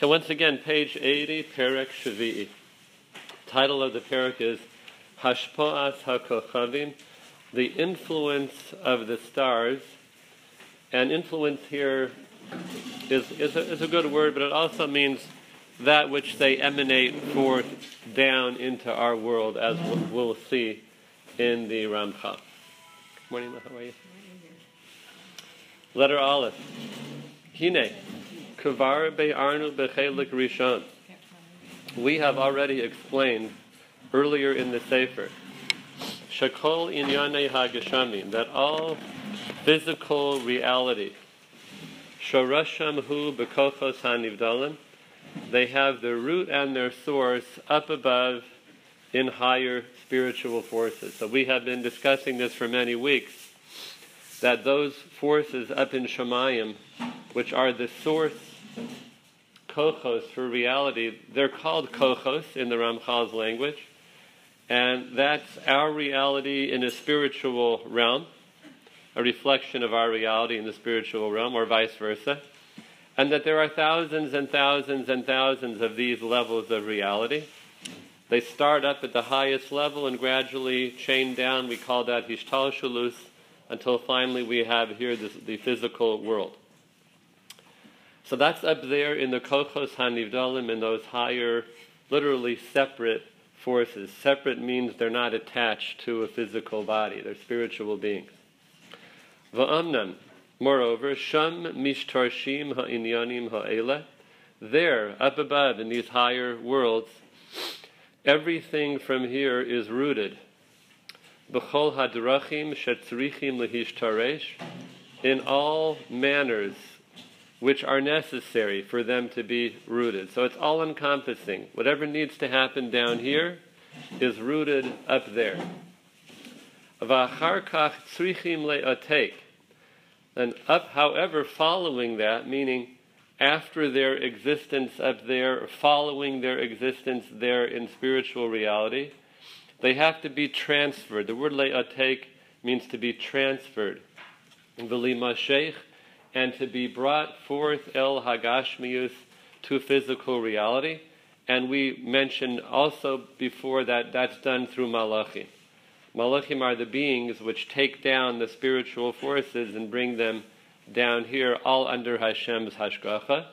Okay, once again, page 80, Perek Shavi'i. Title of the Perek is Hashpo'as HaKochavim, the influence of the stars. And influence here is, is, a, is a good word, but it also means that which they emanate forth down into our world, as we'll see in the Ramchal. Morning, how are you? Letter Aleph. Hine. Kavar be'arnu bechelik rishon. We have already explained earlier in the Sefer, Shakol inyane hageshamim, that all physical reality, shorasham hu bekochos hanivdalim, they have their root and their source up above in higher spiritual forces. So we have been discussing this for many weeks, that those forces up in Shemayim, which are the source kochos for reality, they're called kochos in the Ramchal's language, and that's our reality in a spiritual realm, a reflection of our reality in the spiritual realm, or vice versa, and that there are thousands and thousands and thousands of these levels of reality. They start up at the highest level and gradually chain down. We call that hishtalshalus, until finally we have here this, the physical world. So that's up there in the Kochos Hanivdalim in those higher, literally separate forces. Separate means they're not attached to a physical body, they're spiritual beings. Va'amnam, moreover, Sham Mishtarshim Ha'inyanim Ha'ela, there, up above in these higher worlds, everything from here is rooted. B'chol hadrachim shetzrichim lehishtaresh, in all manners which are necessary for them to be rooted. So it's all encompassing. Whatever needs to happen down here is rooted up there. And up, however, following that, meaning after their existence up there, following their existence there in spiritual reality, they have to be transferred. The word le'atek means to be transferred. And to be brought forth el hagashmius to physical reality. And we mentioned also before that that's done through malachim. Malachim are the beings which take down the spiritual forces and bring them down here, all under Hashem's hashgacha.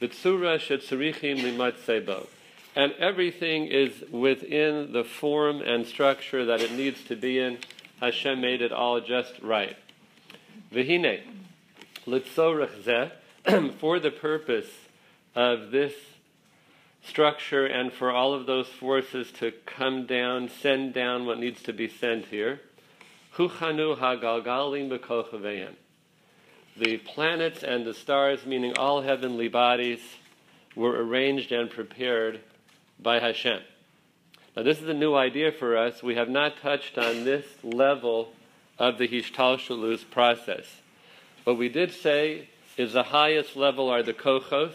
V'tzura shetzurichim limat sebo. And everything is within the form and structure that it needs to be in. Hashem made it all just right. For the purpose of this structure and for all of those forces to come down, send down what needs to be sent here. Hagalgalim. The planets and the stars, meaning all heavenly bodies, were arranged and prepared by Hashem. Now, this is a new idea for us. We have not touched on this level of the Hishtalshalus process. What we did say is the highest level are the kochos.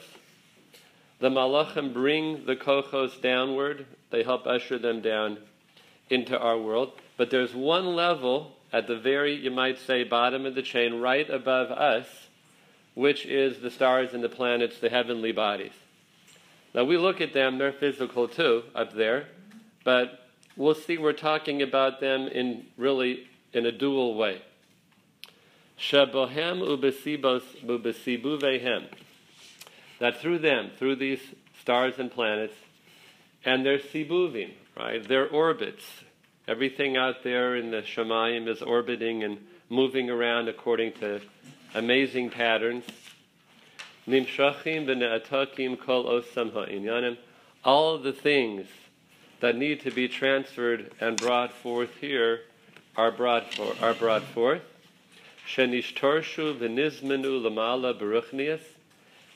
The malachim bring the kochos downward. They help usher them down into our world. But there's one level at the very, you might say, bottom of the chain, right above us, which is the stars and the planets, the heavenly bodies. Now we look at them, they're physical too, up there, but we'll see we're talking about them in really in a dual way. Shebohem ubesibuvehem. That through them, through these stars and planets, and their sibuvim, right, their orbits, everything out there in the Shemayim is orbiting and moving around according to amazing patterns. Nimshachim v'ne'atakim kol osam ha'inyanim. All the things that need to be transferred and brought forth here are brought, for, are brought forth. Shenishtorshu v'nizmenu lamala beruchnias.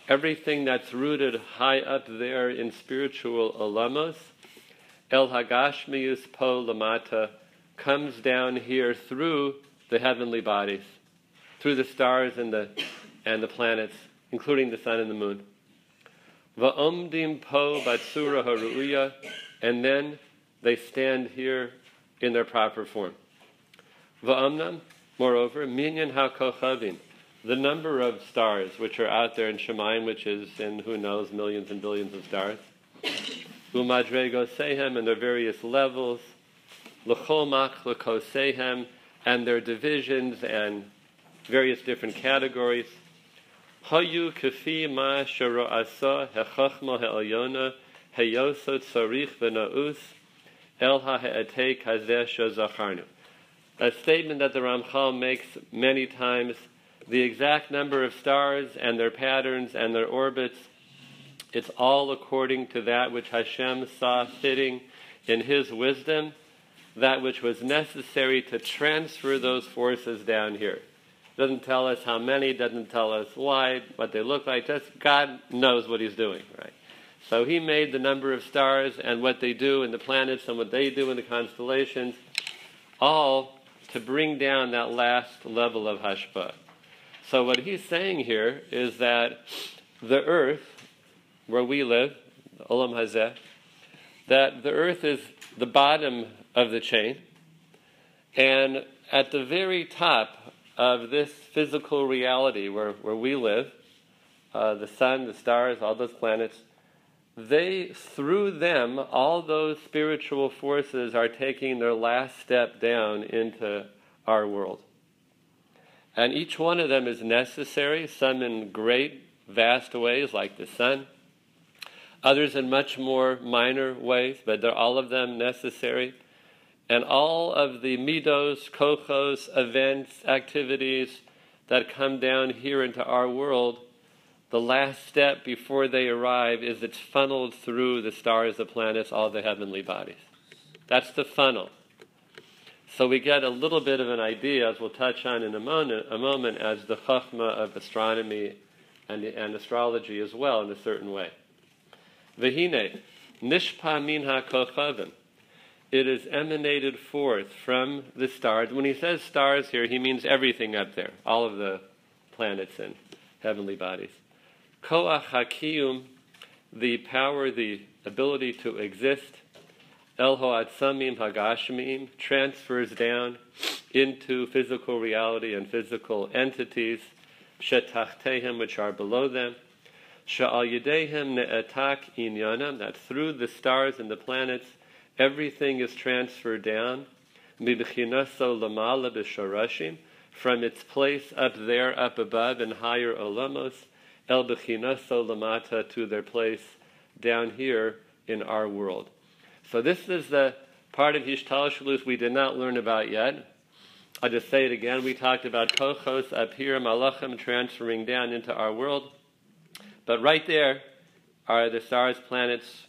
Everything that's rooted high up there in spiritual alamos, el hagashmius po lamata, comes down here through the heavenly bodies, through the stars and the and the planets, including the sun and the moon. Va'omdim po batsura haruya, and then they stand here in their proper form. Va'amnam, Moreover, minyan hakochavim, the number of stars which are out there in Shemaim, which is in who knows millions and billions of stars. Umadrego sehem and their various levels. L'chomach l'kosehem and their divisions and various different categories. Hayu kafi ma shara hechachma he'alyona heyosot sarich v'na'us el ha'e'etei kazeh zacharnu. A statement that the Ramchal makes many times the exact number of stars and their patterns and their orbits. It's all according to that which Hashem saw fitting in His wisdom, that which was necessary to transfer those forces down here. Doesn't tell us how many, doesn't tell us why, what they look like. Just God knows what He's doing, right? So He made the number of stars and what they do and the planets and what they do in the constellations, all to bring down that last level of hashpah. So what he's saying here is that the earth, where we live, Olam Hazeh, that the earth is the bottom of the chain, and at the very top of this physical reality where, where we live, uh, the sun, the stars, all those planets, they, through them, all those spiritual forces are taking their last step down into our world. And each one of them is necessary, some in great, vast ways, like the sun, others in much more minor ways, but they're all of them necessary. And all of the midos, kochos, events, activities that come down here into our world, the last step before they arrive is it's funneled through the stars, the planets, all the heavenly bodies. That's the funnel. So we get a little bit of an idea, as we'll touch on in a moment, a moment as the chachma of astronomy and, and astrology as well in a certain way. Vehine, nishpa min ha It is emanated forth from the stars. When he says stars here, he means everything up there, all of the planets and heavenly bodies. Koach hakiyum, the power, the ability to exist, El Samim Hagashmim transfers down into physical reality and physical entities, Shetachtehim, which are below them. Sha'al Yedehim Ne'etak Inyanam, that through the stars and the planets, everything is transferred down. Mibchinaso Lamala B'Sharashim, from its place up there, up above in higher olamos, El B'Chinaso Lamata, to their place down here in our world. So this is the part of Hishtalshalus we did not learn about yet. I'll just say it again. We talked about Kochos up here, Malachim transferring down into our world. But right there are the stars, planets,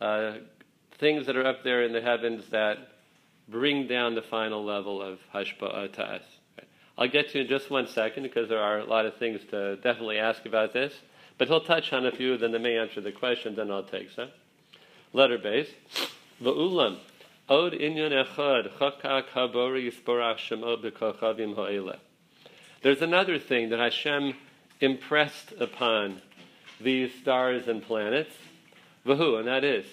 uh, things that are up there in the heavens that bring down the final level of us. I'll get to in just one second because there are a lot of things to definitely ask about this. But he'll touch on a few, then they may answer the questions, then I'll take some letter base. Od echad, chakak habori shemo b'kochavim. There's another thing that Hashem impressed upon these stars and planets, vahu, and that is,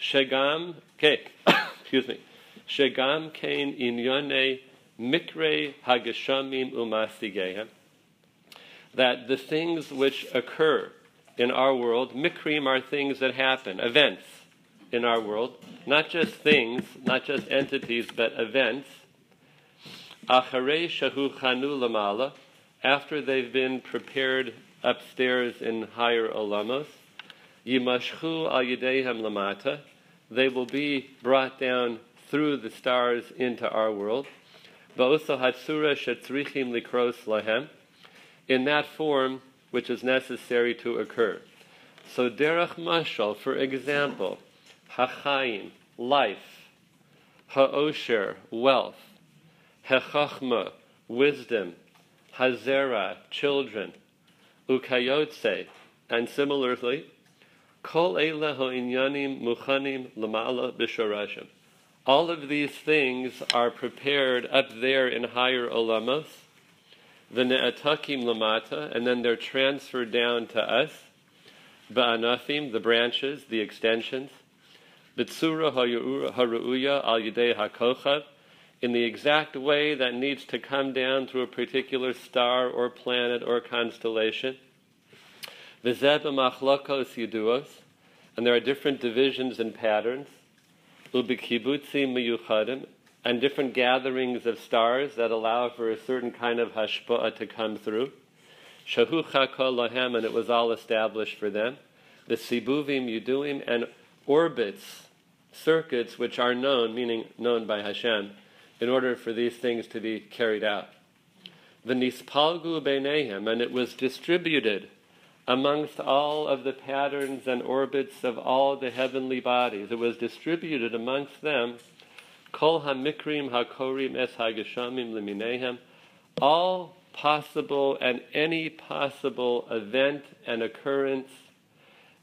shegam, okay, excuse me, shegam kain inyane mikre hageshamim umasigehem, that the things which occur in our world. Mikrim are things that happen, events in our world, not just things, not just entities, but events. Acharei shahu chanu lamala, after they've been prepared upstairs in higher olamos, yimashchu al lamata, they will be brought down through the stars into our world. In that form, which is necessary to occur. So derech mashal, for example, hachayim, life, ha'osher, wealth, hechachma, wisdom, hazera, children, ukayotse, and similarly, kol eila ha'inyanim muchanim lamala b'shorashim. All of these things are prepared up there in higher olamos, the ne'atakim lamata, and then they're transferred down to us. Ba'anafim, the branches, the extensions. Bitsura ha'ru'uya al yidei ha'kochav, in the exact way that needs to come down through a particular star or planet or constellation. V'zeh b'machlokos yuduos, and there are different divisions and patterns. Miyuchadim, and different gatherings of stars that allow for a certain kind of hashpa'ah to come through. Shahu lahem, and it was all established for them. The sibuvim yuduim, and orbits, circuits which are known, meaning known by Hashem, in order for these things to be carried out. The nispalgu beinehem, and it was distributed amongst all of the patterns and orbits of all the heavenly bodies. It was distributed amongst them. Kol hamikrim hakorim es hageshamim leminehem. All possible and any possible event and occurrence.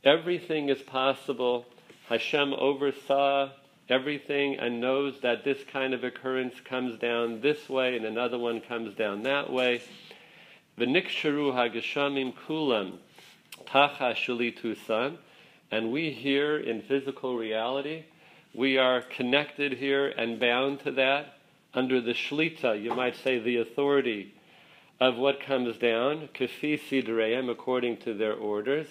Everything is possible. Hashem oversaw everything and knows that this kind of occurrence comes down this way and another one comes down that way. V'niksharu hageshamim kulam tacha shulitusan, and we here in physical reality, we are connected here and bound to that under the shlita, you might say the authority of what comes down, kafi sidreim, according to their orders,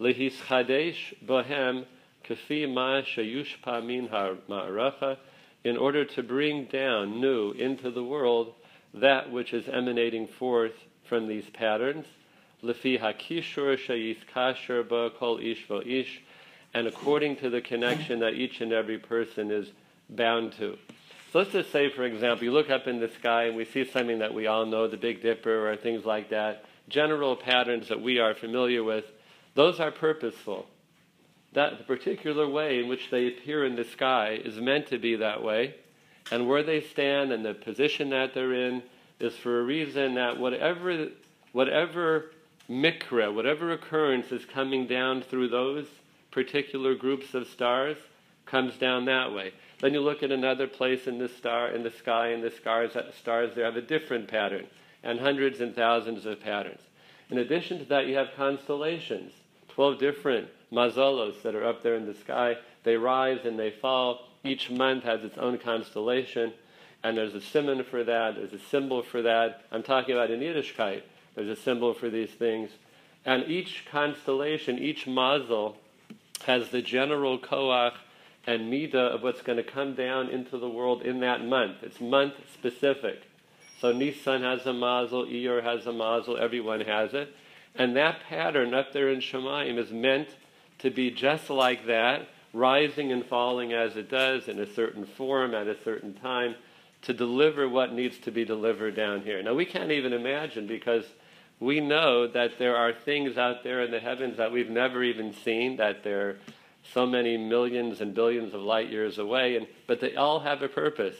lehis chadesh bohem kafi ma shayushpa min ma'aracha, in order to bring down new into the world that which is emanating forth from these patterns, lefi hakishur shayis kasher ba kol ish ish, and according to the connection that each and every person is bound to. So let's just say, for example, you look up in the sky and we see something that we all know, the Big Dipper or things like that, general patterns that we are familiar with, those are purposeful. That the particular way in which they appear in the sky is meant to be that way, and where they stand and the position that they're in is for a reason that whatever whatever mikra, whatever occurrence is coming down through those particular groups of stars, comes down that way. Then you look at another place in the star in the sky, and the stars stars there have a different pattern, and hundreds and thousands of patterns. In addition to that, you have constellations, twelve different mazalos that are up there in the sky. They rise and they fall. Each month has its own constellation, and there's a simon for that. There's a symbol for that. I'm talking about in Yiddishkeit. There's a symbol for these things, and each constellation, each mazel, has the general koach and midah of what's going to come down into the world in that month. It's month specific. So Nisan has a mazel, Iyar has a mazel, everyone has it. And that pattern up there in Shemayim is meant to be just like that, rising and falling as it does in a certain form at a certain time, to deliver what needs to be delivered down here. Now we can't even imagine because we know that there are things out there in the heavens that we've never even seen, that they're so many millions and billions of light years away, and, but they all have a purpose.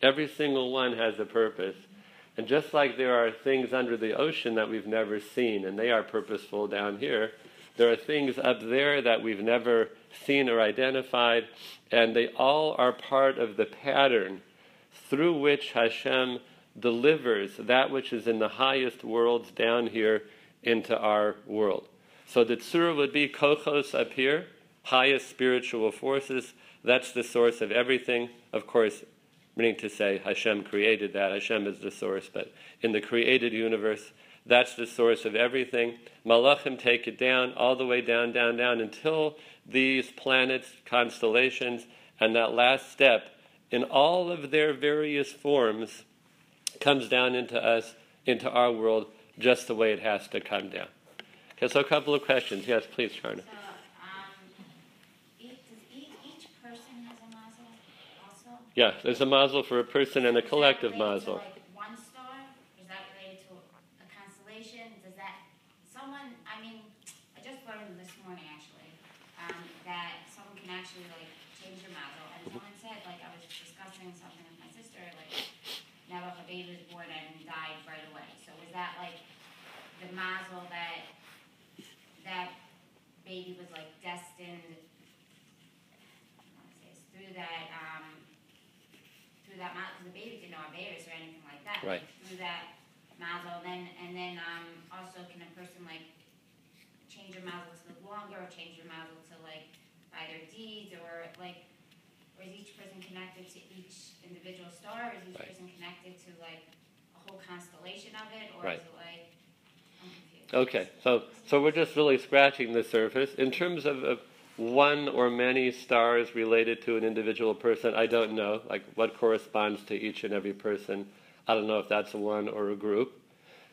Every single one has a purpose. And just like there are things under the ocean that we've never seen, and they are purposeful down here, there are things up there that we've never seen or identified, and they all are part of the pattern through which Hashem delivers that which is in the highest worlds down here into our world. So the tzura would be kochos up here, highest spiritual forces. That's the source of everything. Of course, meaning to say Hashem created that. Hashem is the source, but in the created universe, that's the source of everything. Malachim take it down, all the way down, down, down, until these planets, constellations, and that last step, in all of their various forms, comes down into us, into our world, just the way it has to come down. Okay, so a couple of questions. Yes, please, Charna. So, um, each, each person has a mazel also? yeah, there's a mazel for a person and a collective mazel. Like one star? Is that related to a constellation? Does that someone? I mean, I just learned this morning actually um, that someone can actually like change their mazel. And someone said like I was discussing something with my sister like now if a baby was born and died right away. So was that like the mazel that that baby was like destined? I want to say through that. Um, through that mazel, because the baby didn't know Averis or anything like that. Right. Through that mazel, then and then um, also can a person like change their mazel to live longer, or change their mazel to like by their deeds, or like or is each person connected to each individual star, or is each Right. person connected to like a whole constellation of it, or Right. is it like. Okay, so so we're just really scratching the surface in terms of, of one or many stars related to an individual person. I don't know, like what corresponds to each and every person. I don't know if that's one or a group.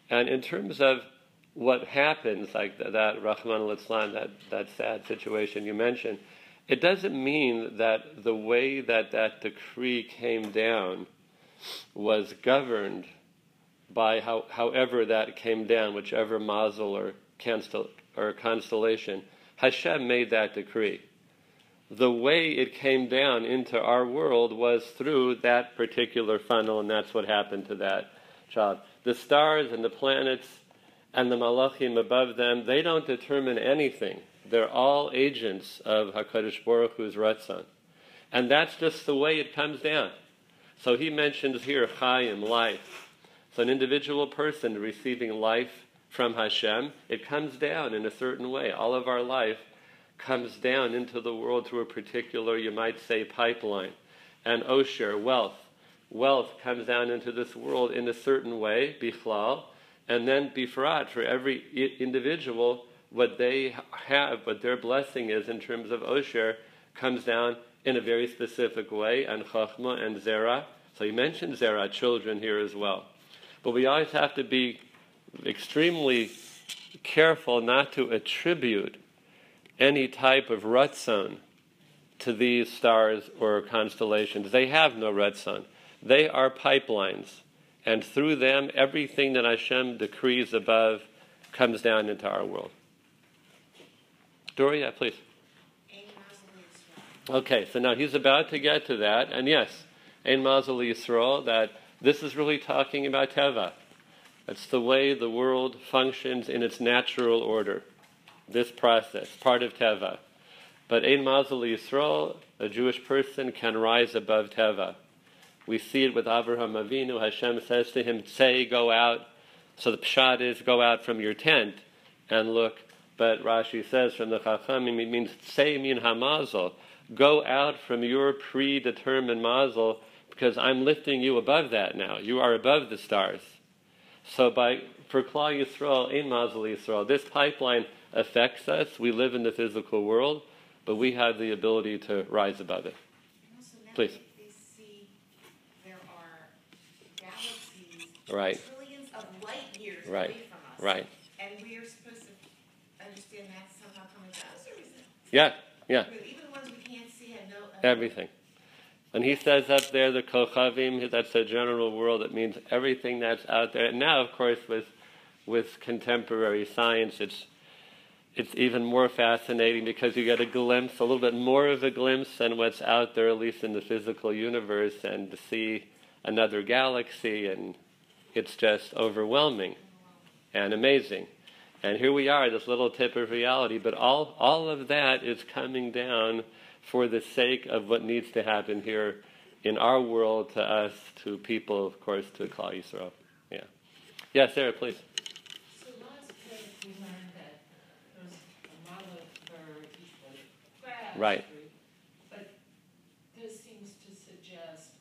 And in terms of what happens, like that, that Rachmana litzlan, that that sad situation you mentioned, it doesn't mean that the way that that decree came down was governed by how, however that came down, whichever mazel or, cancel, or constellation, Hashem made that decree. The way it came down into our world was through that particular funnel, and that's what happened to that child. The stars and the planets and the malachim above them, they don't determine anything. They're all agents of HaKadosh Baruch Hu's Ratzon. And that's just the way it comes down. So he mentions here Chaim, life. So an individual person receiving life from Hashem, it comes down in a certain way. All of our life comes down into the world through a particular, you might say, pipeline. And osher, wealth. Wealth comes down into this world in a certain way, bichlal, and then bifrat, for every individual, what they have, what their blessing is in terms of osher, comes down in a very specific way, and chachma and zera. So he mentioned zera, children, here as well. But we always have to be extremely careful not to attribute any type of rutzon to these stars or constellations. They have no ratzon. They are pipelines. And through them, everything that Hashem decrees above comes down into our world. Doria, please. Okay, so now he's about to get to that, and yes, Ein Mazel Yisrael, that this is really talking about Teva. That's the way the world functions in its natural order. This process, part of Teva. But Ein Mazel Yisrael, a Jewish person can rise above Teva. We see it with Abraham Avinu. Hashem says to him, "Say, go out." So the pshat is, "Go out from your tent and look." But Rashi says from the Chachamim, it means "Say min hamazel." Go out from your predetermined mazel because I'm lifting you above that now. You are above the stars. So by for Klal Yisrael, Ein Mazel Yisrael, this pipeline affects us. We live in the physical world, but we have the ability to rise above it. And also now Please. there are galaxies Right. trillions of light years Right. away from us. Right. And we are supposed to understand that somehow coming to us, or is it? Yeah, yeah, even the ones we can't see have no. everything. And he says up there, the Kochavim, that's a general world. It means everything that's out there. And now, of course, with with contemporary science, it's it's even more fascinating because you get a glimpse, a little bit more of a glimpse than what's out there, at least in the physical universe, and to see another galaxy, and it's just overwhelming and amazing. And here we are, this little tip of reality, but all, all of that is coming down for the sake of what needs to happen here in our world to us, to people, of course, to Klal Yisrael. Yeah. Yeah, Sarah, please. So last week we learned that there's a model for each blade of grass. Right. But this seems to suggest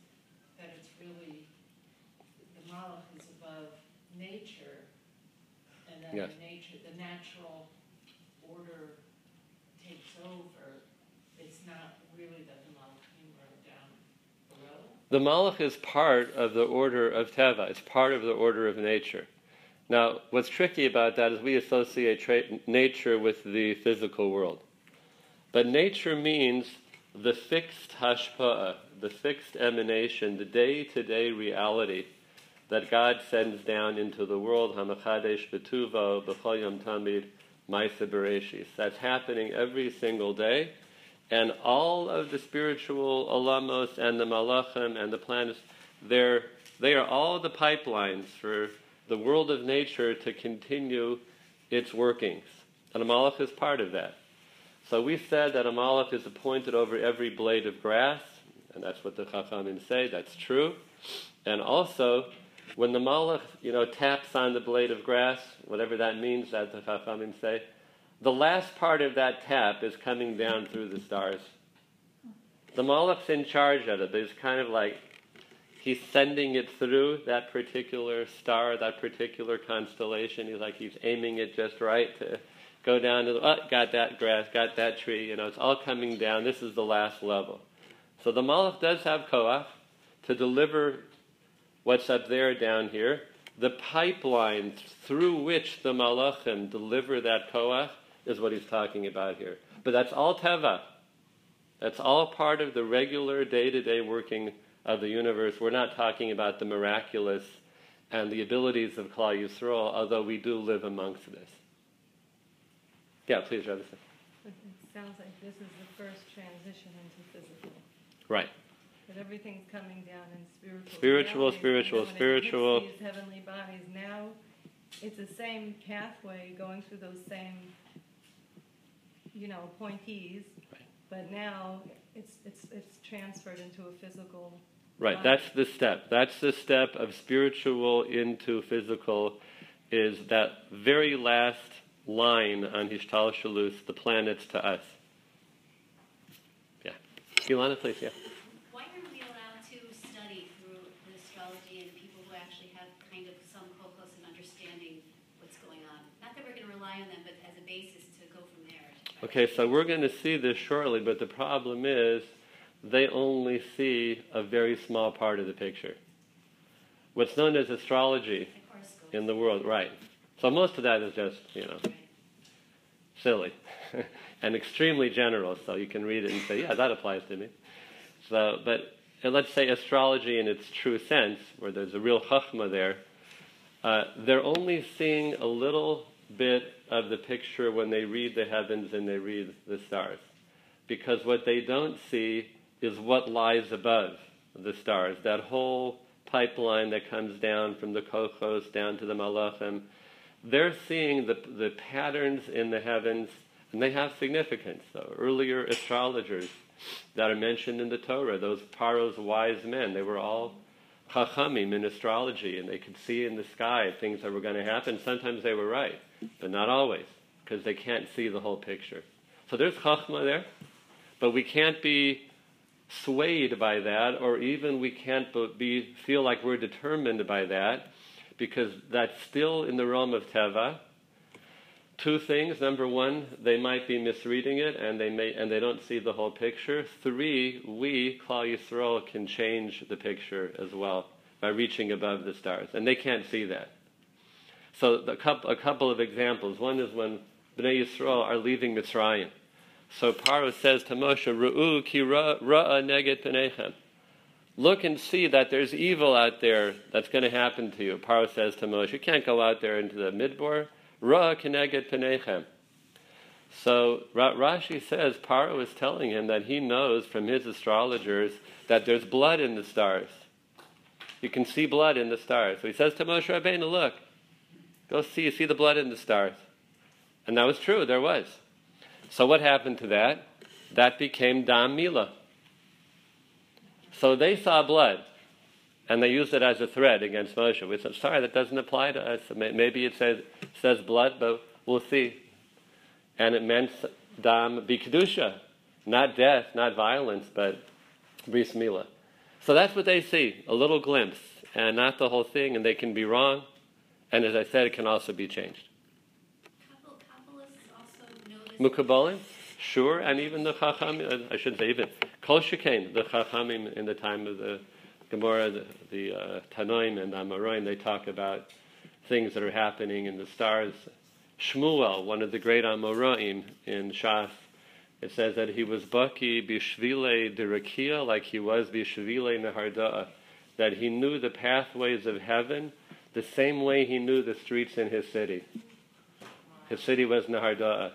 that it's really, the model is above nature, and Yes. nature, the natural order takes over. It's not really that the Malachim are down below. The Malach is part of the order of Teva. It's part of the order of nature. Now, what's tricky about that is we associate tra- nature with the physical world. But nature means the fixed hashpa'ah, the fixed emanation, the day-to-day reality that God sends down into the world, hamachadesh betuvo, b'chol yom tamid, bereshis. That's happening every single day. And all of the spiritual alamos and the malachim and the planets, they're, they are all the pipelines for the world of nature to continue its workings. And a malach is part of that. So we said that a malach is appointed over every blade of grass, and that's what the chachamim say, that's true. And also, when the malach, you know, taps on the blade of grass, whatever that means that the chachamim say, the last part of that tap is coming down through the stars. The Malach's in charge of it. There's kind of like he's sending it through that particular star, that particular constellation. He's like he's aiming it just right to go down to the, oh, got that grass, got that tree. You know, it's all coming down. This is the last level. So the Malach does have koach to deliver what's up there down here. The pipeline through which the Malachim deliver that koach is what he's talking about here. But that's all teva. That's all part of the regular day-to-day working of the universe. We're not talking about the miraculous and the abilities of Klal Yisrael, although we do live amongst this. Yeah, please, Rabbi. It sounds like this is the first transition into physical. Right. That everything's coming down in spiritual. Spiritual, spiritual, and then when it spiritual. these heavenly bodies. Now, it's the same pathway going through those same, you know, appointees. Right. But now it's it's it's transferred into a physical. Right, body. that's the step. That's the step of spiritual into physical, is that very last line on Hishtal Shalus, the planets to us. Yeah. Ilana, please, yeah. Why are we allowed to study through the astrology and people who actually have kind of some focus and understanding what's going on? Not that we're going to rely on them, but as a basis to go from there. to try to- Okay, so we're going to see this shortly, but the problem is they only see a very small part of the picture. What's known as astrology in the world, right. So most of that is just, you know, silly and extremely general. So you can read it and say, yeah, that applies to me. So, but let's say astrology in its true sense, where there's a real chachma there, uh, they're only seeing a little bit of the picture when they read the heavens and they read the stars. Because what they don't see is what lies above the stars. That whole pipeline that comes down from the kochos down to the malachim they're seeing the, the patterns in the heavens, and they have significance. So earlier astrologers that are mentioned in the Torah, those Paro's wise men, they were all chachamim in astrology, and they could see in the sky things that were going to happen. Sometimes they were right, but not always, because they can't see the whole picture. So there's chachma there, but we can't be swayed by that, or even we can't be feel like we're determined by that because that's still in the realm of teva. Two things. Number one, they might be misreading it and they may and they don't see the whole picture. Three, we, Klal Yisrael, can change the picture as well by reaching above the stars. And they can't see that. So a couple, a couple of examples. One is when Bnei Yisrael are leaving Mitzrayim. So Paro says to Moshe, Ru'u ki ra'a neged penechem. Look and see that there's evil out there that's going to happen to you. Paro says to Moshe, you can't go out there into the midbar. Ra keneged penechem. So Rashi says Paro is telling him that he knows from his astrologers that there's blood in the stars. You can see blood in the stars. So he says to Moshe Rabbeinu, look, go see, you see the blood in the stars. And that was true, there was. So what happened to that? That became Dam Mila. So they saw blood, and they used it as a threat against Moshe. We said, sorry, that doesn't apply to us. Maybe it says, says blood, but we'll see. And it meant dam bikdusha, not death, not violence, but bris mila. So that's what they see, a little glimpse, and not the whole thing, and they can be wrong. And as I said, it can also be changed. Kabul- Kabbalists also notice. Mukabalim, sure, and even the Chachamim, I shouldn't say even, Kol Shekain, the Chachamim in the time of the Gemara, the, the uh, Tanoim and Amoraim, they talk about things that are happening in the stars. Shmuel, one of the great Amoraim in Shas, it says that he was Baki Bishvile Dirakia, like he was Bishvile Neharda'a, that he knew the pathways of heaven the same way he knew the streets in his city. His city was Naharda'a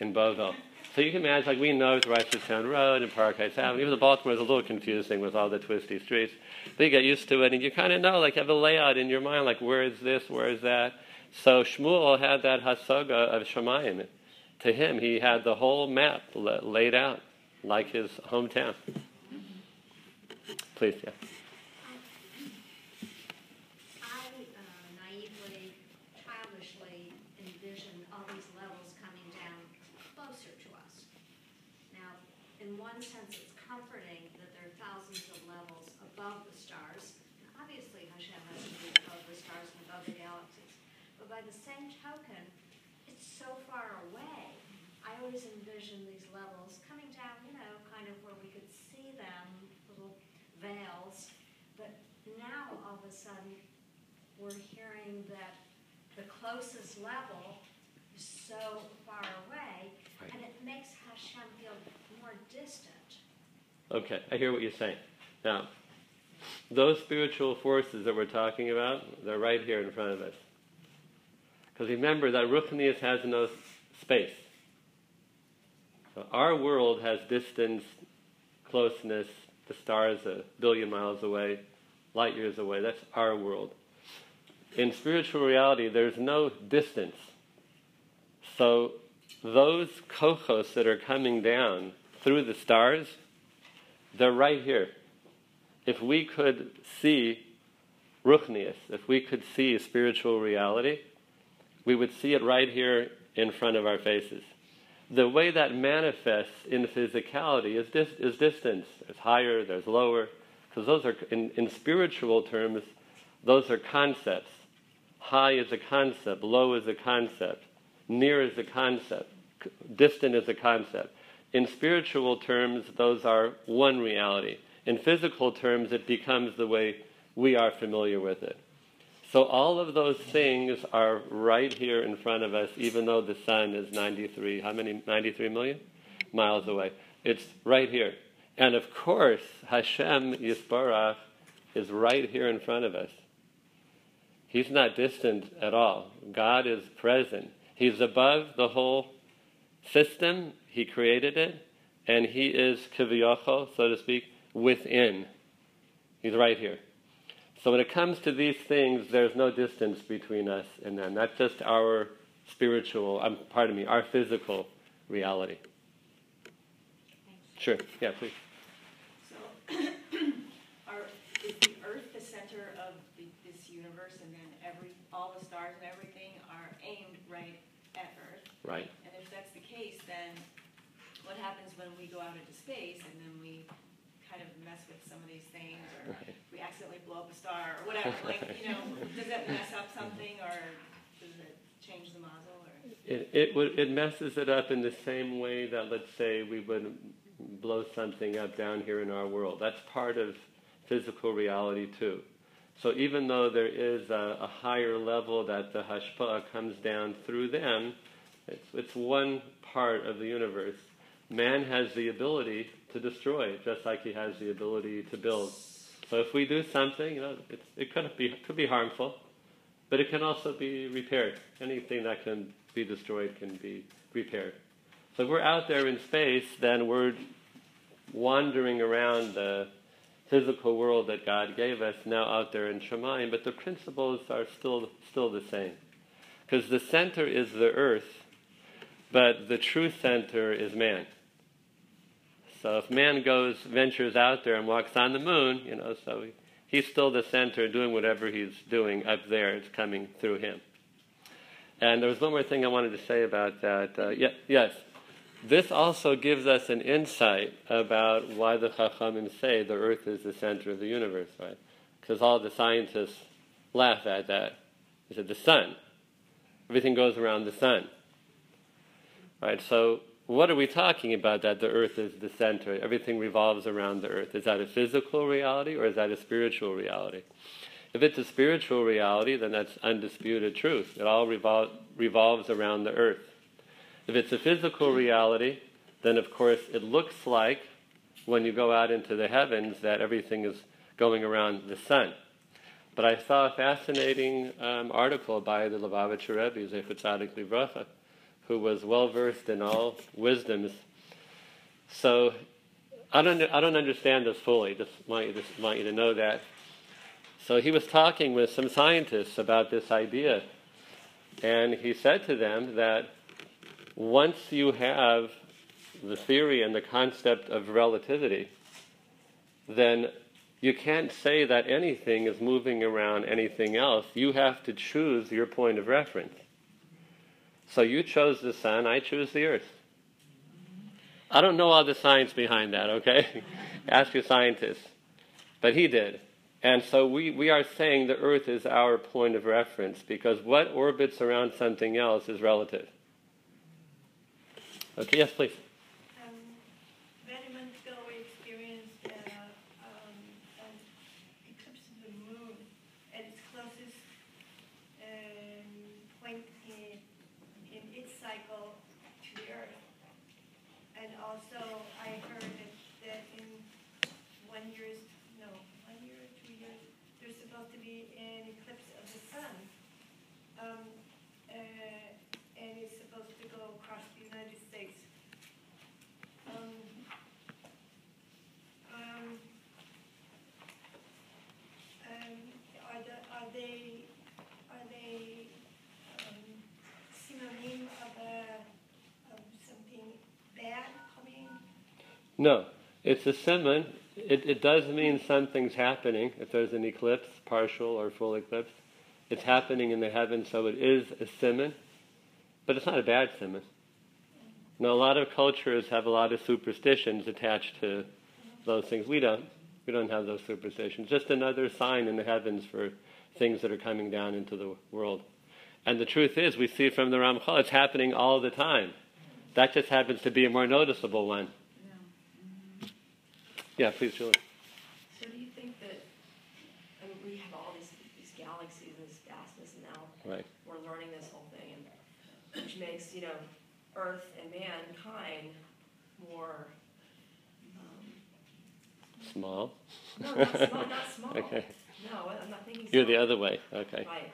in Bovel. So you can imagine, like we know it's Town Road and Park Heights Avenue. Even the Baltimore is a little confusing with all the twisty streets. But you get used to it, and you kind of know, like, have a layout in your mind, like, where is this, where is that? So Shmuel had that hasaga of Shemayim. To him, he had the whole map laid out, like his hometown. Please, yeah. I uh, naively, childishly envision all these levels coming down closer to us. Now, in one sense, it's comforting that there are thousands of levels above the stars. And obviously Hashem has to be above the stars and above the galaxies. But by the same token, it's so far away. I always envision these levels coming down, you know, kind of where we could see them, little veils. But now all of a sudden, we're hearing that the closest level is so far away, Right. and it makes Hashem more distant. Okay, I hear what you're saying. Now, those spiritual forces that we're talking about, they're right here in front of us. Because remember that Ruchnius has no space. So our world has distance, closeness, the stars a billion miles away, light years away. That's our world. In spiritual reality, there's no distance. So those kochos that are coming down through the stars, they're right here. If we could see Ruchnius, if we could see spiritual reality, we would see it right here in front of our faces. The way that manifests in physicality is, dis- is distance. There's higher, there's lower, because those are, in, in spiritual terms, those are concepts. High is a concept, low is a concept, near is a concept, distant is a concept. In spiritual terms, those are one reality. In physical terms, it becomes the way we are familiar with it. So all of those things are right here in front of us, even though the sun is 93, how many, 93 million miles away. It's right here. And of course, Hashem Yisbarach is right here in front of us. He's not distant at all. God is present. He's above the whole system. He created it. And he is kiviyachol, so to speak, within. He's right here. So when it comes to these things, there's no distance between us and them. That's just our spiritual, um, pardon me, our physical reality. Sure. Yeah, please. So, are, is the Earth the center of the, this universe, and then every, all the stars and everything are aimed right at Earth? Right. And if that's the case, then what happens when we go out into space and then we kind of mess with some of these things, or Right. we accidentally blow up a star, or whatever, like, you know, does that mess up something, or does it change the model, or? It, it, would, it messes it up in the same way that, let's say, we would blow something up down here in our world. That's part of physical reality, too. So even though there is a, a higher level that the hashpa'ah comes down through them, it's, it's one part of the universe. Man has the ability to destroy, just like he has the ability to build. So if we do something, you know, it could be, could be harmful, but it can also be repaired. Anything that can be destroyed can be repaired. So if we're out there in space, then we're wandering around the physical world that God gave us now out there in Shemayim, but the principles are still still the same. Because the center is the earth, but the true center is man. So if man goes, ventures out there and walks on the moon, you know, so he, he's still the center doing whatever he's doing up there. It's coming through him. And there was one more thing I wanted to say about that. Uh, yeah, yes. This also gives us an insight about why the Chachamim say the earth is the center of the universe, right? Because all the scientists laugh at that. They said, the sun. Everything goes around the sun. Right? So, what are we talking about that the earth is the center? Everything revolves around the earth. Is that a physical reality or is that a spiritual reality? If it's a spiritual reality, then that's undisputed truth. It all revol- revolves around the earth. If it's a physical reality, then of course it looks like when you go out into the heavens that everything is going around the sun. But I saw a fascinating um, article by the Lubavitcher Rebbe, Zecher Tzadik Livracha, who was well versed in all wisdoms. So I don't, I don't understand this fully. Just want you, just want you to know that. So he was talking with some scientists about this idea, and he said to them that once you have the theory and the concept of relativity, then you can't say that anything is moving around anything else. You have to choose your point of reference. So you chose the sun, I choose the earth. I don't know all the science behind that, okay? Ask your scientists. But he did. And so we, we are saying the Earth is our point of reference because what orbits around something else is relative. Okay, yes, please. Um, many months ago, we experienced uh, um, an eclipse of the moon at its closest um, point in, in its cycle to the Earth. And also, I heard that, that in one year's, no, one year or two years, there's supposed to be an eclipse of the sun. Um, uh, and it's supposed to go across the United States. Um, um, um, are the, are they, are they, um, synonym of a, of something bad coming? No, it's a siman. It, it does mean something's happening if there's an eclipse, partial or full eclipse. It's happening in the heavens, so it is a siman, but it's not a bad siman. Now, a lot of cultures have a lot of superstitions attached to those things. We don't. We don't have those superstitions. Just another sign in the heavens for things that are coming down into the world. And the truth is, we see from the Ramchal, it's happening all the time. That just happens to be a more noticeable one. Yeah, please, Julie. So do you think that, I mean, we have all these, these galaxies and this vastness and now Right. we're learning this whole thing and which makes, you know, Earth and mankind more, um, Small. no, not small, not small. Okay. No, I'm not thinking You're the other way. Okay. Right.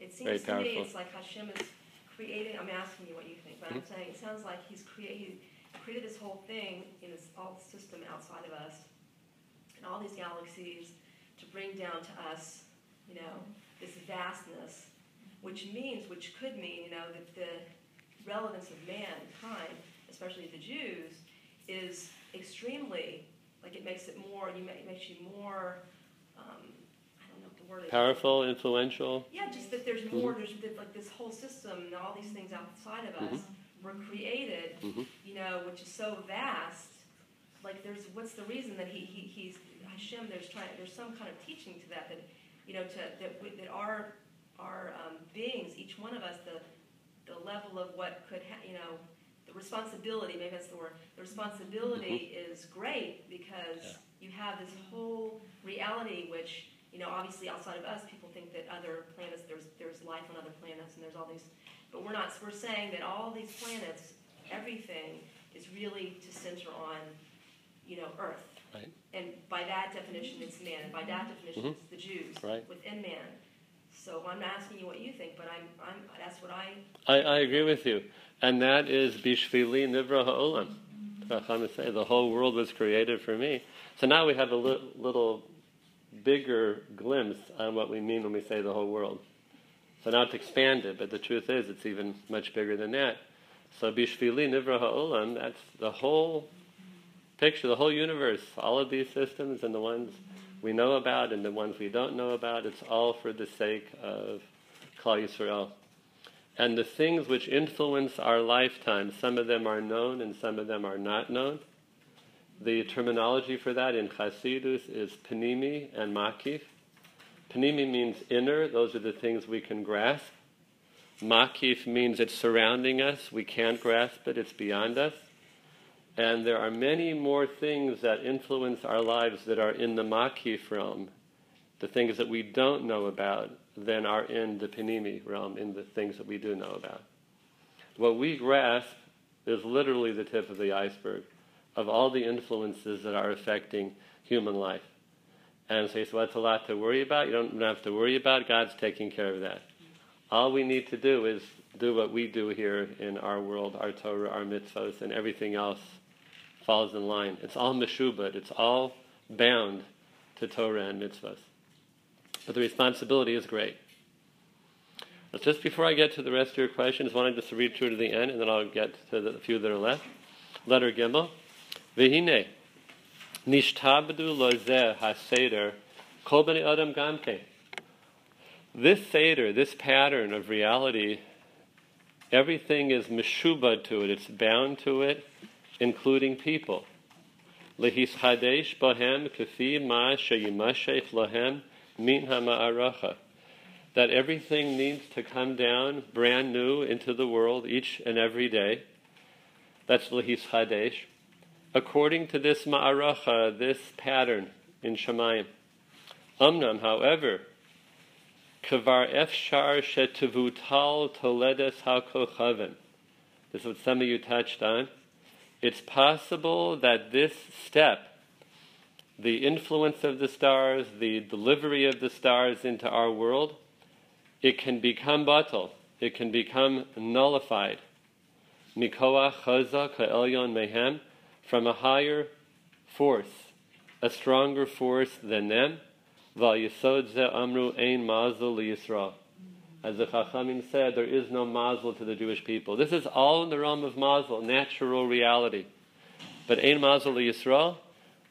It Very seems to me it's like Hashem is creating, I'm asking you what you think, but I'm Mhm. saying, it sounds like he's created, he created this whole thing in this, all system outside of us, and all these galaxies to bring down to us, you know, this vastness, which means, which could mean, you know, that the relevance of mankind, especially the Jews, is extremely, like it makes it more, you it makes you more, um, I don't know what the word is. Powerful, influential. Yeah, just that there's more, there's like this whole system and all these things outside of us were created, hmm you know, which is so vast. Like there's, what's the reason that he, he he's Hashem? There's trying, there's some kind of teaching to that that, you know, to that we, that our our um, beings, each one of us, the the level of what could, ha- you know, the responsibility. Maybe that's the word. The responsibility is great because Yeah. you have this whole reality, which you know, obviously outside of us, people think that other planets, there's there's life on other planets, and there's all these. But we're not. We're saying that all these planets, everything, is really to center on, you know, Earth. Right. And by that definition, it's man. And by that definition, Mhm. it's the Jews Right. within man. So I'm not asking you what you think, but I'm, I'm that's what I. I, I agree with you. And that is Bishvili Nivra Ha'olam. Say the whole world was created for me. So now we have a li- little bigger glimpse on what we mean when we say the whole world. So now it's expanded, but the truth is it's even much bigger than that. So Bishvili Nivra Ha'olam, that's the whole picture, the whole universe, all of these systems and the ones we know about and the ones we don't know about, it's all for the sake of Klal Yisrael. And the things which influence our lifetime, some of them are known and some of them are not known. The terminology for that in Chasidus is panimi and makif. Panimi means inner, those are the things we can grasp. Makif means it's surrounding us, we can't grasp it, it's beyond us. And there are many more things that influence our lives that are in the makif realm, the things that we don't know about, than are in the panimi realm, in the things that we do know about. What we grasp is literally the tip of the iceberg of all the influences that are affecting human life. And so, "Well, that's a lot to worry about. You don't have to worry about. God's taking care of that. All we need to do is do what we do here in our world, our Torah, our mitzvahs, and everything else falls in line. It's all meshubad. It's all bound to Torah and mitzvahs. But the responsibility is great. But just before I get to the rest of your questions, I want to just read through to the end, and then I'll get to the few that are left. Letter Gimel. Vihine. Nishtabdu lozeh ha-seder kol b'nei adam gamke. This seder, this pattern of reality, everything is meshubad to it. It's bound to it. including people. Lehischadesh bahem kafi ma sheyimashech lahem min ha'ma'aracha. That everything needs to come down brand new into the world each and every day. That's lehischadesh. According to this ma'aracha, this pattern in Shemayim. Umnam, however, kavar efshar shetevutal toledes ha-kochavim. This is what some of you touched on. It's possible that this step, the influence of the stars, the delivery of the stars into our world, it can become batal. It can become nullified. Mikoach chazak elyon mehem, from a higher force, a stronger force than them. Amru ein mazel. As the Chachamim said, there is no mazel to the Jewish people. This is all in the realm of mazel, natural reality. But ein mazel Yisrael,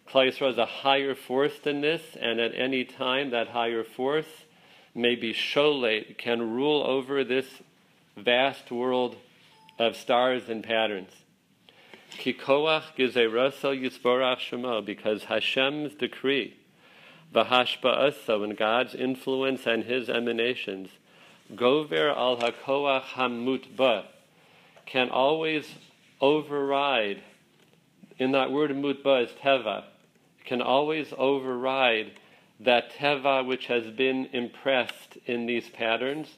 Klal Yisrael is a higher force than this, and at any time that higher force may be sholet, can rule over this vast world of stars and patterns. Kikoach gizerasa yisborach shemo, because Hashem's decree, v'hashba'asa, and God's influence and His emanations, Gover al hakoach hamutba can always override. In that word mutba is teva, can always override that teva which has been impressed in these patterns,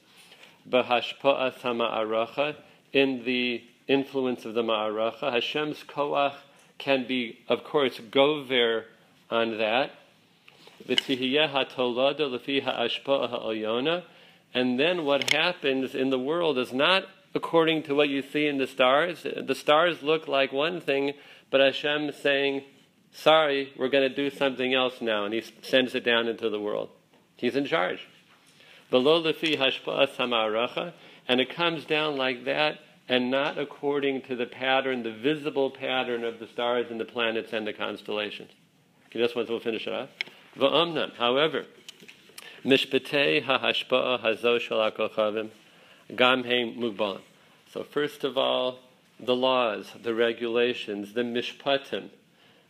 bahashpa'as hama'aracha, in the influence of the ma'aracha. Hashem's koach can be, of course, gover on that. And then what happens in the world is not according to what you see in the stars. The stars look like one thing, but Hashem is saying, sorry, we're going to do something else now. And he sends it down into the world. He's in charge. And it comes down like that, and not according to the pattern, the visible pattern of the stars and the planets and the constellations. Okay, this one, we'll finish it off. Va'amnam, however, Mishpatei ha'hashpa'a hazo shel ha'kochavim gam heim. So first of all, the laws, the regulations, the mishpatim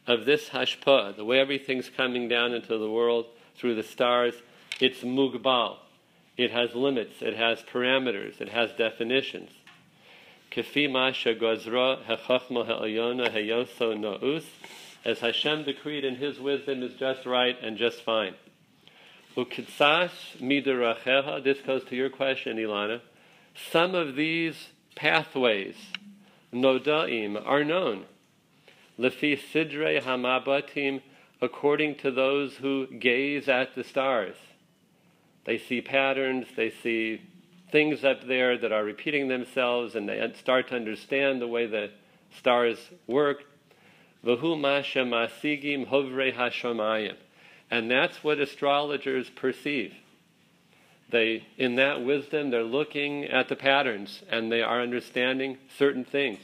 of this hashpa'ah, the way everything's coming down into the world through the stars, it's mugbal. It has limits, it has parameters, it has definitions. Kefi masha gozra hechachma ha'ayona heyoso no'us, as Hashem decreed in His wisdom is just right and just fine. This goes to your question, Ilana. Some of these pathways, nodaim, are known. Lefi sidre hamabatim, according to those who gaze at the stars. They see patterns, they see things up there that are repeating themselves, and they start to understand the way the stars work. And that's what astrologers perceive. They, in that wisdom, they're looking at the patterns and they are understanding certain things.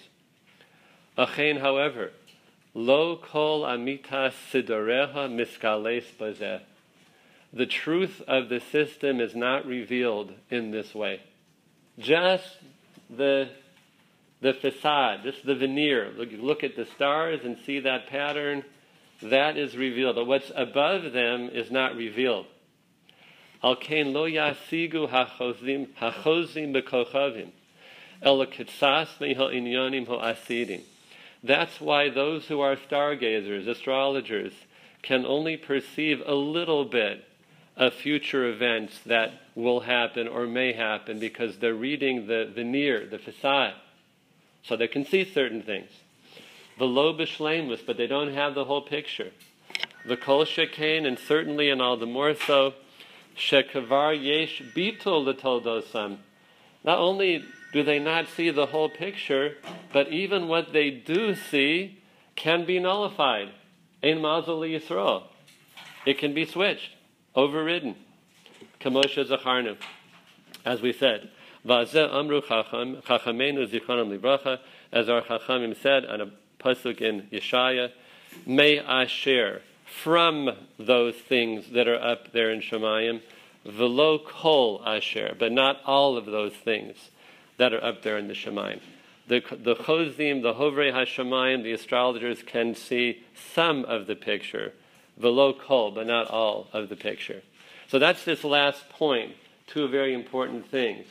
Achen, however, lo kol amita sidoreha miskales bazeh. The truth of the system is not revealed in this way. Just the the facade, just the veneer. Look, look at the stars and see that pattern that is revealed. But what's above them is not revealed. That's why those who are stargazers, astrologers, can only perceive a little bit of future events that will happen or may happen because they're reading the veneer, the facade. So they can see certain things. The lobish b'shleimus, but they don't have the whole picture. The kol shekain, and certainly and all the more so, shekavar yesh bitul l'toldosam. Not only do they not see the whole picture, but even what they do see can be nullified. Ein mazel Yisrael. It can be switched, overridden. Kamosha zacharnu. As we said, Vazeh amru chacham, chachamenu zichronam libracha, as our chachamim said on a pasuk in Yeshaya, may I share from those things that are up there in Shemayim, velo kol asher, but not all of those things that are up there in the Shemayim. the, the Chozim, the Hovrei Hashemayim, the astrologers can see some of the picture, velo kol, but not all of the picture. So that's this last point, two very important things.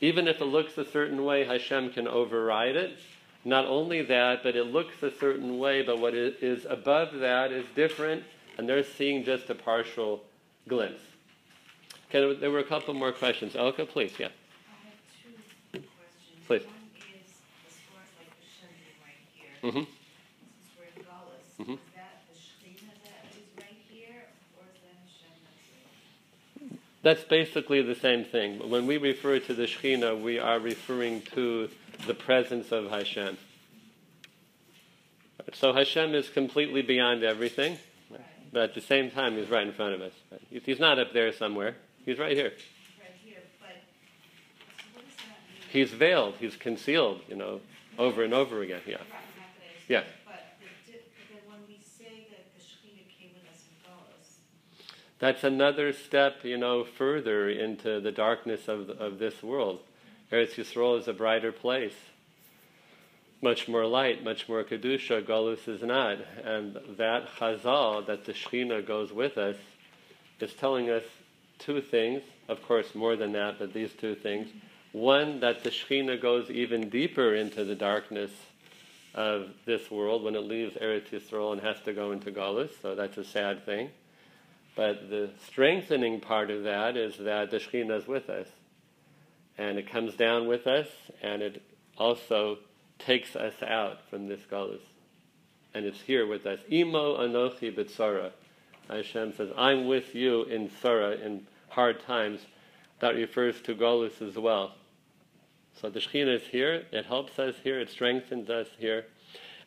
Even if it looks a certain way, Hashem can override it. Not only that, but it looks a certain way, but what is above that is different, and they're seeing just a partial glimpse. Okay, there were a couple more questions. Elka, please, yeah. I have two questions. Please. One is, as far as like the right here, Mm-hmm. since we're in Gullus, Mhm. is that the Shekhinah that is right here, or is that Hashem that's basically the same thing. When we refer to the Shekhinah, we are referring to the presence of Hashem. So Hashem is completely beyond everything, but at the same time, He's right in front of us. He's not up there somewhere. He's right here. He's veiled. He's concealed. You know, over and over again. Yeah. Yeah. expect, But, the di- but then when we say that the Shekhinah came with us in Gullus, That's another step, you know, further into the darkness of, of this world. Eretz Yisrael is a brighter place. Much more light, much more Kedusha, Golus is not. And that Chazal, that the Shekhinah goes with us, is telling us two things. Of course, more than that, but these two things. One, that the Shekhinah goes even deeper into the darkness of this world when it leaves Eretz Yisrael and has to go into Golus, so that's a sad thing. But the strengthening part of that is that the Shekhinah is with us. And it comes down with us, and it also takes us out from this galus. And it's here with us. Imo anochi b'tzara. Hashem says, I'm with you in tzara, in hard times. That refers to galus as well. So the Shekhinah is here, it helps us here, it strengthens us here.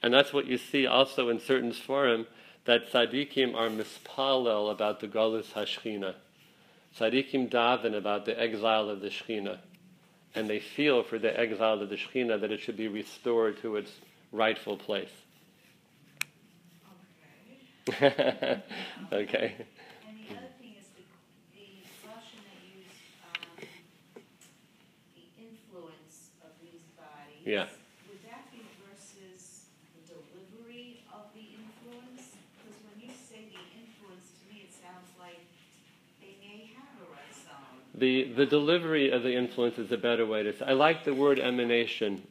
And that's what you see also in certain Sforim, that tzaddikim are mispalel about the galus hashchina. Tzaddikim daven about the exile of the Shekhinah. And they feel for the exile of the Shekhinah that it should be restored to its rightful place. okay. okay. And the other thing is the, the Russian that use, um, the influence of these bodies. Yeah. Would that be versus the delivery of the influence? Because when you say the influence, to me, it sounds like they may have a ratzon. The, the delivery of the influence is a better way to say. I like the word emanation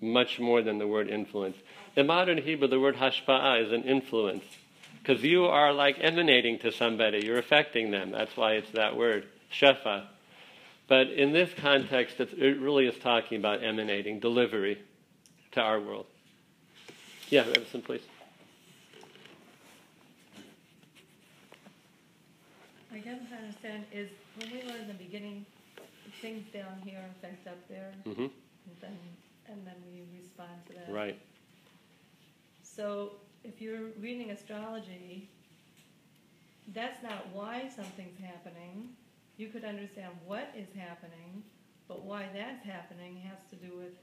much more than the word influence. In modern Hebrew, the word hashpa'ah is an influence because you are like emanating to somebody. You're affecting them. That's why it's that word, shefa. But in this context, it really is talking about emanating, delivery to our world. Yeah, Everson, please. I guess I understand is when we were in the beginning, things down here affect up there, hmm and then and then we respond to that. Right. So if you're reading astrology, that's not why something's happening. You could understand what is happening, but why that's happening has to do with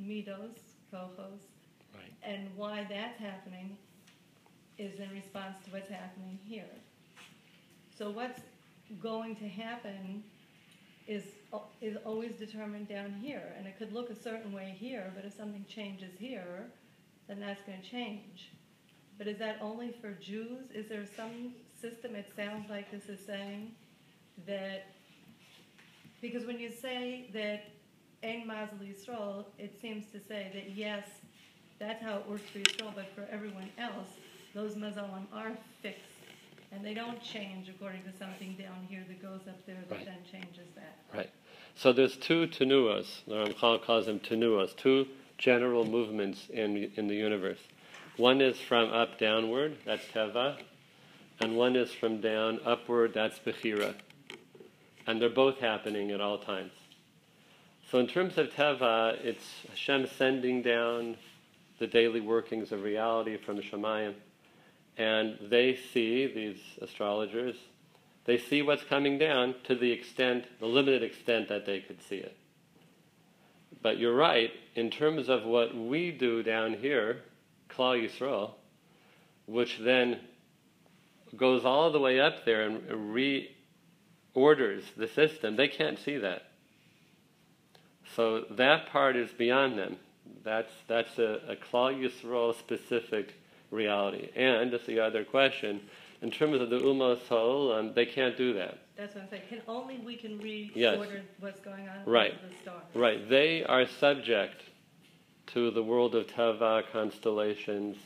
midos, kohos, Right. and why that's happening is in response to what's happening here. So what's going to happen is is always determined down here, and it could look a certain way here, but if something changes here, then that's going to change. But is that only for Jews? Is there some system? It sounds like this is saying that because when you say that Ein Mazel Yisrael, it seems to say that yes, that's how it works for Yisrael, but for everyone else, those mazalim are fixed. And they don't change according to something down here that goes up there that Right. then changes that. Right. So there's two tenuas. The Ramchal calls them tenuas, two general movements in in the universe. One is from up downward, that's teva, and one is from down upward, that's bechira. And they're both happening at all times. So in terms of teva, it's Hashem sending down the daily workings of reality from Shemayim, and they see these astrologers they see what's coming down to the extent, the limited extent that they could see it. But you're right, in terms of what we do down here, Klal Yisrael, which then goes all the way up there and reorders the system, they can't see that. So that part is beyond them. That's, that's a, a Klal Yisrael specific reality. And, that's the other question, in terms of the Umos Ha'olam, um, they can't do that. That's what I'm saying. Can only we can read Yes. what's going on Right. with the stars. Right, they are subject to the world of teva constellations.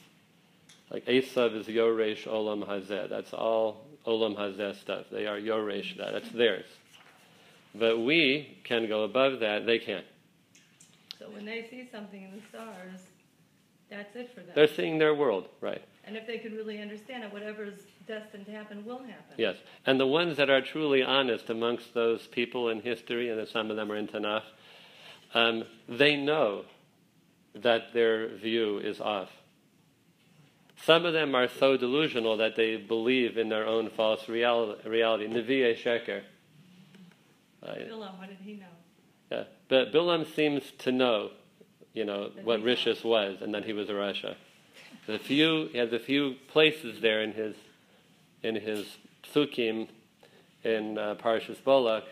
Like Esav is Yoresh Olam Hazeh. That's all Olam Hazeh stuff. They are Yoresh that. That's theirs. But we can go above that. They can't. So when they see something in the stars, that's it for them. They're seeing their world, right? and if they can really understand it, whatever's destined to happen will happen. Yes. And the ones that are truly honest amongst those people in history, and some of them are in Tanakh, um, they know that their view is off. Some of them are so delusional that they believe in their own false real- reality. Nevi'e Sheker. Bilam, what did he know? Yeah. But Bilam seems to know, you know, what Rishis was and that he was a Rasha. The few he has a few places there in his in his psukim in uh, Parshas Bolak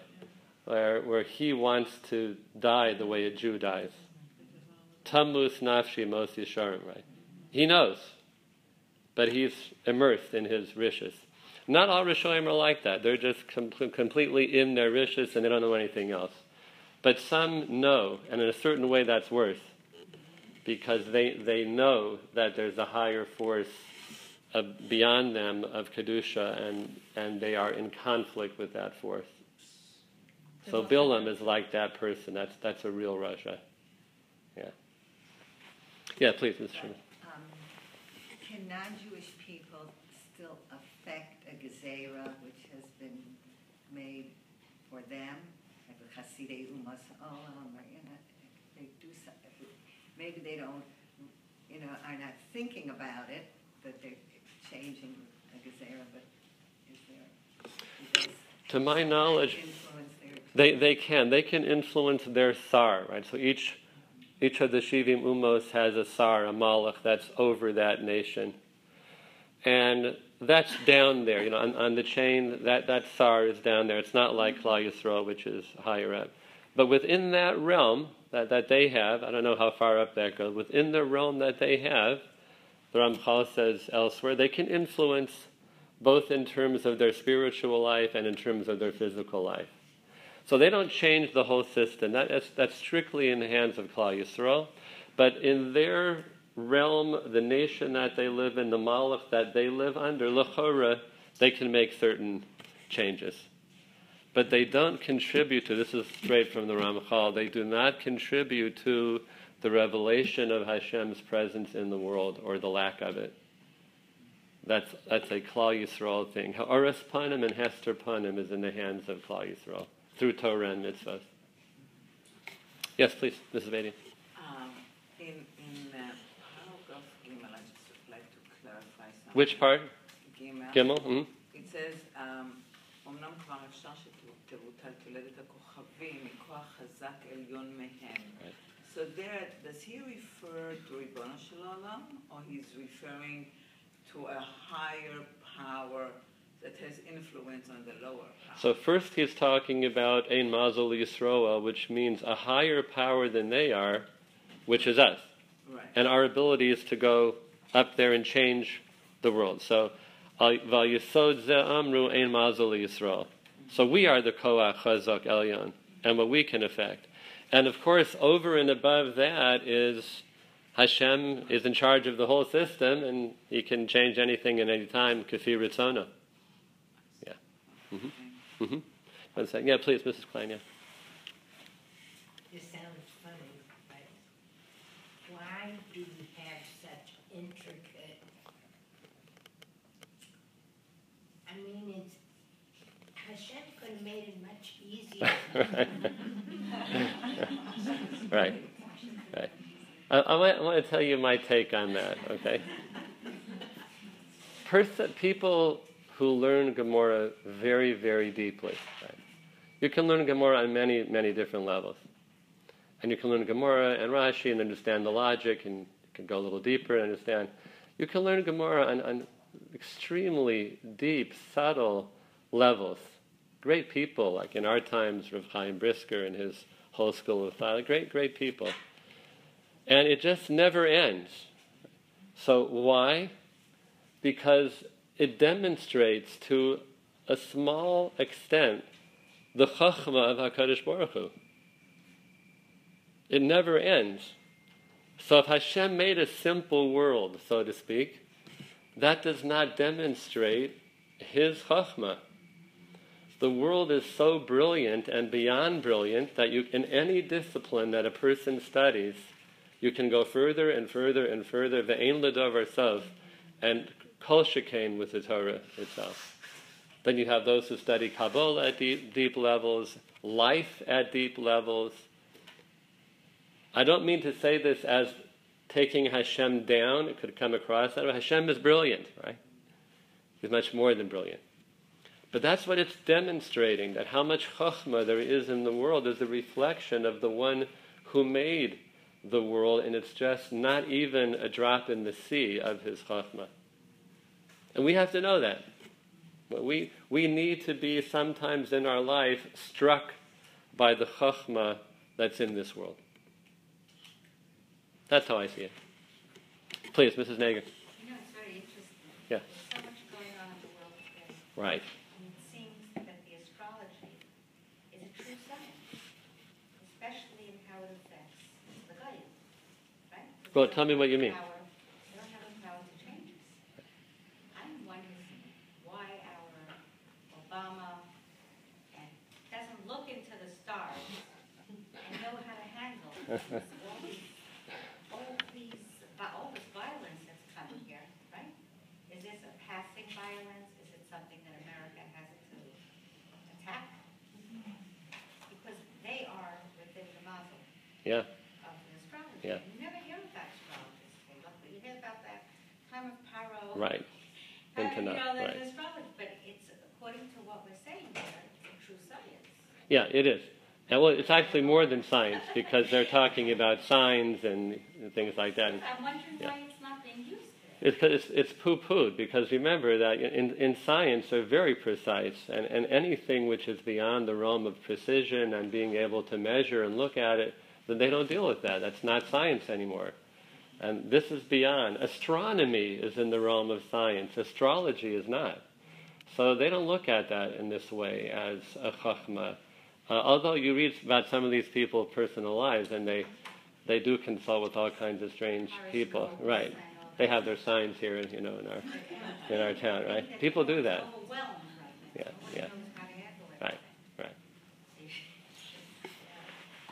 where where he wants to die the way a Jew dies. Tamus nafshi mos yisharim, right? He knows, but he's immersed in his rishis. Not all Rishonim are like that. They're just com- completely in their rishis and they don't know anything else. But some know, and in a certain way that's worse, because they, they know that there's a higher force uh, beyond them of Kedusha, and, and they are in conflict with that force. So Bilam is like that person. That's, that's a real Rasha. Yeah. Yeah, please, Mr. Sherman. Um, can non-Jewish people still affect a gezerah which has been made for them, like a Hasidei Umas Olam, or you know, they do something. Maybe they don't, you know, are not thinking about it, that they're changing a gezerah, but is there? To my knowledge, They, they can. They can influence their sar, right? So each, each of the Shivim Umos has a sar, a malach that's over that nation. And that's down there, you know, on, on the chain, that, that sar is down there. It's not like Klal Yisrael, which is higher up. But within that realm that, that they have, I don't know how far up that goes, within the realm that they have, the Ramchal says elsewhere, they can influence both in terms of their spiritual life and in terms of their physical life. So they don't change the whole system. That, that's, that's strictly in the hands of Klal Yisrael. But in their realm, the nation that they live in, the malach that they live under, lechora, they can make certain changes But they don't contribute to, this is straight from the Ramchal, they do not contribute to the revelation of Hashem's presence in the world or the lack of it. That's, that's a Klal Yisrael thing. Ha'aras Panim and Hester Panim is in the hands of Klal Yisrael through Torah and mitzvahs. Yes, please, Mrs. Beatty. Um, in, in uh, paragraph Gimel, I just would like to clarify something. Which part? Gimel. Gimel? hmm It says, um, אמנם כבר אפשר שתבוטל תולדת הכוכבים מכוח חזק עליון מהם. Right. So there, does he refer to ריבונו של עולם, or he's referring to a higher power that has influence on the lower power? So first he's talking about Ein Mazel Yisroel, which means a higher power than they are, which is us. Right. And our ability is to go up there and change the world. So, Val Yisod Ze Amru Ein Mazel Yisrael. So we are the Koach Chazak Elyon, and what we can affect. And of course, over and above that is Hashem is in charge of the whole system, and He can change anything at any time, Kafi Ritzona. Yeah. Mm-hmm. Mm-hmm. One second. Yeah, please, Mrs. Klein. Yeah. This sounds funny, but why do we have such intricate? I mean, it's, Hashem could have made it much easier. right. Right. I, I, want, to tell you my take on that, okay? Person, people who learn Gemara very, very deeply, right? You can learn Gemara on many, many different levels. And you can learn Gemara and Rashi and understand the logic, and can go a little deeper and understand. You can learn Gemara on, on extremely deep, subtle levels. Great people, like in our times, Rav Chaim Brisker and his whole school of thought. Great, great people. And it just never ends. So why? Because it demonstrates to a small extent the chachma of Hakadosh Baruch Hu. It never ends. So if Hashem made a simple world, so to speak, that does not demonstrate His chachma. The world is so brilliant and beyond brilliant that you, in any discipline that a person studies, you can go further and further and further, ve'en ledavar sof, and kol shekain with the Torah itself. Then you have those who study Kabbalah at deep, deep levels, life at deep levels. I don't mean to say this as taking Hashem down. It could come across that way. Hashem is brilliant, right? He's much more than brilliant. But that's what it's demonstrating, that how much chachma there is in the world is a reflection of the one who made the world, and it's just not even a drop in the sea of his chachma. And we have to know that. We, we need to be sometimes in our life struck by the chachma that's in this world. That's how I see it. Please, Mrs. Nager. You know, it's very interesting. Yeah. There's so much going on in the world today. Right. And it seems that the astrology is a true science, especially in how it affects the Goyim, right? Well, tell me what you mean. Power- They don't have the power to change us. I'm wondering why our Obama and doesn't look into the stars and know how to handle all these, all these, all this violence that's coming here, right? Is this a passing violence? Is it something that America has to attack? Mm-hmm. Because they are within the mazel Yeah. of the astrology. Yeah. You never hear about astrologers. They look, you hear about that time Right. Uh, Into you not, know, that's right. astrology, but it's according to what we're saying here, true science. Yeah, it is. And well, it's actually more than science because they're talking about signs and, and things like that. I'm wondering Yeah. why it's not being used. It's, it's, it's poo-pooed because remember that in, in science they're very precise and, and anything which is beyond the realm of precision and being able to measure and look at it, then they don't deal with that. That's not science anymore. And this is beyond. Astronomy is in the realm of science. Astrology is not. So they don't look at that in this way as a chachma. Uh, although you read about some of these people's personal lives and they, they do consult with all kinds of strange people. Right. They have their signs here, you know, in our in our town, right? People do that. Overwhelmed right now. Yeah, yeah. Nobody knows how to handle it. Right, right.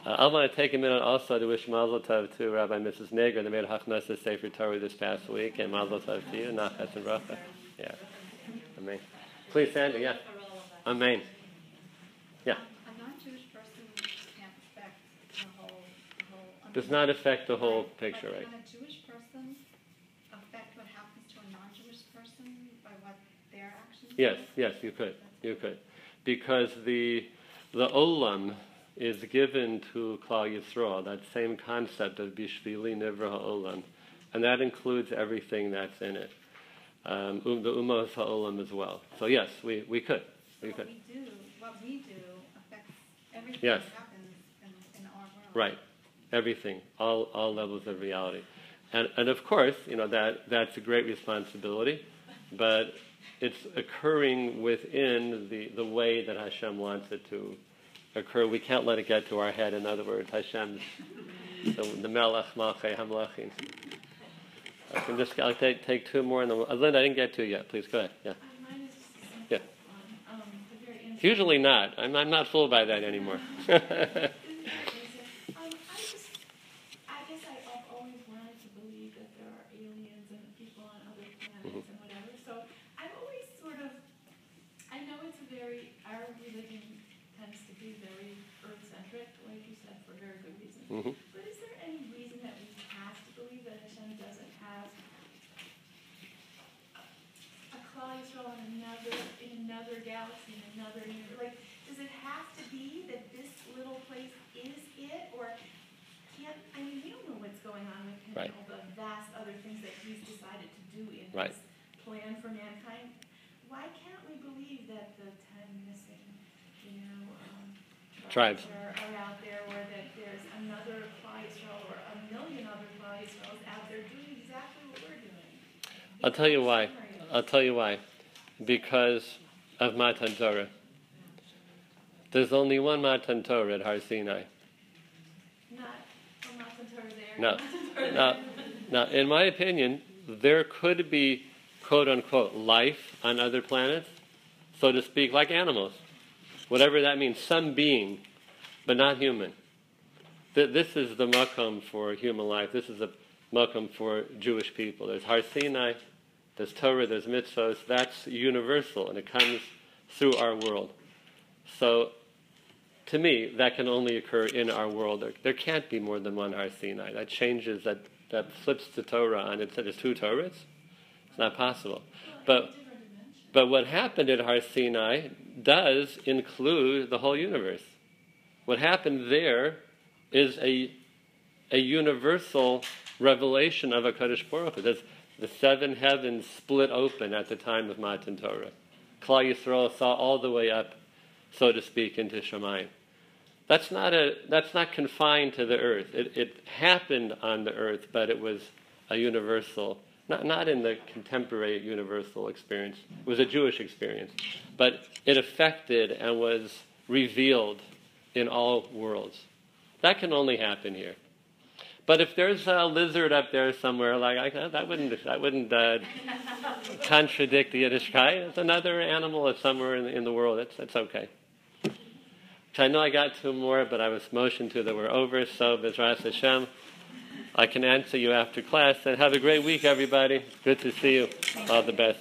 Uh, I want to take a minute also to wish Mazel Tov to Rabbi Mrs. Nager. They made Hachnesses Sefer Torah this past week, and Mazel Tov to you, Nachas and Bracha. Yeah, Amen. Please, Sandy. Yeah, Amen. Yeah, A non-Jewish person can't affect the whole, the whole. does not affect the whole picture, right? can a Jewish person affect what happens to a non-Jewish person by what their actions? Yes, do? yes, you could, you could, because the the olam is given to Klal Yisrael. That same concept of bishvili nivra ha'olam, and that includes everything that's in it. Um, um, the umos ha'olam as well. So yes, we, we could, we what could. we do, what we do affects everything Yes. that happens in, in our world. Right, everything, all all levels of reality, and and of course, you know that that's a great responsibility, but it's occurring within the the way that Hashem wants it to occur. We can't let it get to our head. In other words, Hashem's the, the Melech Malchei Hamlachim. I can just I'll take take two more, and then, uh, Linda, I didn't get to yet. Please go ahead. Yeah, Mine is just a simple Yeah. Um, the very end. usually not. I'm I'm not fooled by that anymore. another galaxy another universe? Like, does it have to be that this little place is it, or can't? I mean, we don't know what's going on with him right. and all the vast other things that he's decided to do in right. his plan for mankind. Why can't we believe that the ten missing, you know, um, tribes are, are out there, or that there's another Klal Yisrael or a million other Klal Yisraels out there doing exactly what we're doing? I'll tell you why. I'll tell you why. Because of Matan Torah. There's only one Matan Torah at Har Sinai. Not a Matan Torah there. No. Torah Now, now, in my opinion, there could be quote unquote life on other planets, so to speak, like animals. Whatever that means, some being, but not human. This is the makom for human life. This is the makom for Jewish people. There's Har Sinai, there's Torah, there's mitzvahs. That's universal, and it comes through our world. So, to me, that can only occur in our world. There, there can't be more than one Har Sinai. That changes, that, that flips the Torah on its. There's two Torahs. It's not possible. But, but what happened at Har Sinai does include the whole universe. What happened there is a, a universal revelation of a Kadosh Baruch. The seven heavens split open at the time of Matan Torah. Klal Yisrael saw all the way up, so to speak, into Shemayim. That's not, a, that's not confined to the earth. It, it happened on the earth, but it was a universal, not, not in the contemporary universal experience. It was a Jewish experience. But it affected and was revealed in all worlds. That can only happen here. But if there's a lizard up there somewhere, like I, that wouldn't that wouldn't uh, contradict the Yiddish Yiddishkeit. It's another animal that's somewhere in the, in the world. It's it's okay. So I know I got two more, but I was motioned to that we're over. So Bezras Hashem, I can answer you after class. And have a great week, everybody. Good to see you. All the best.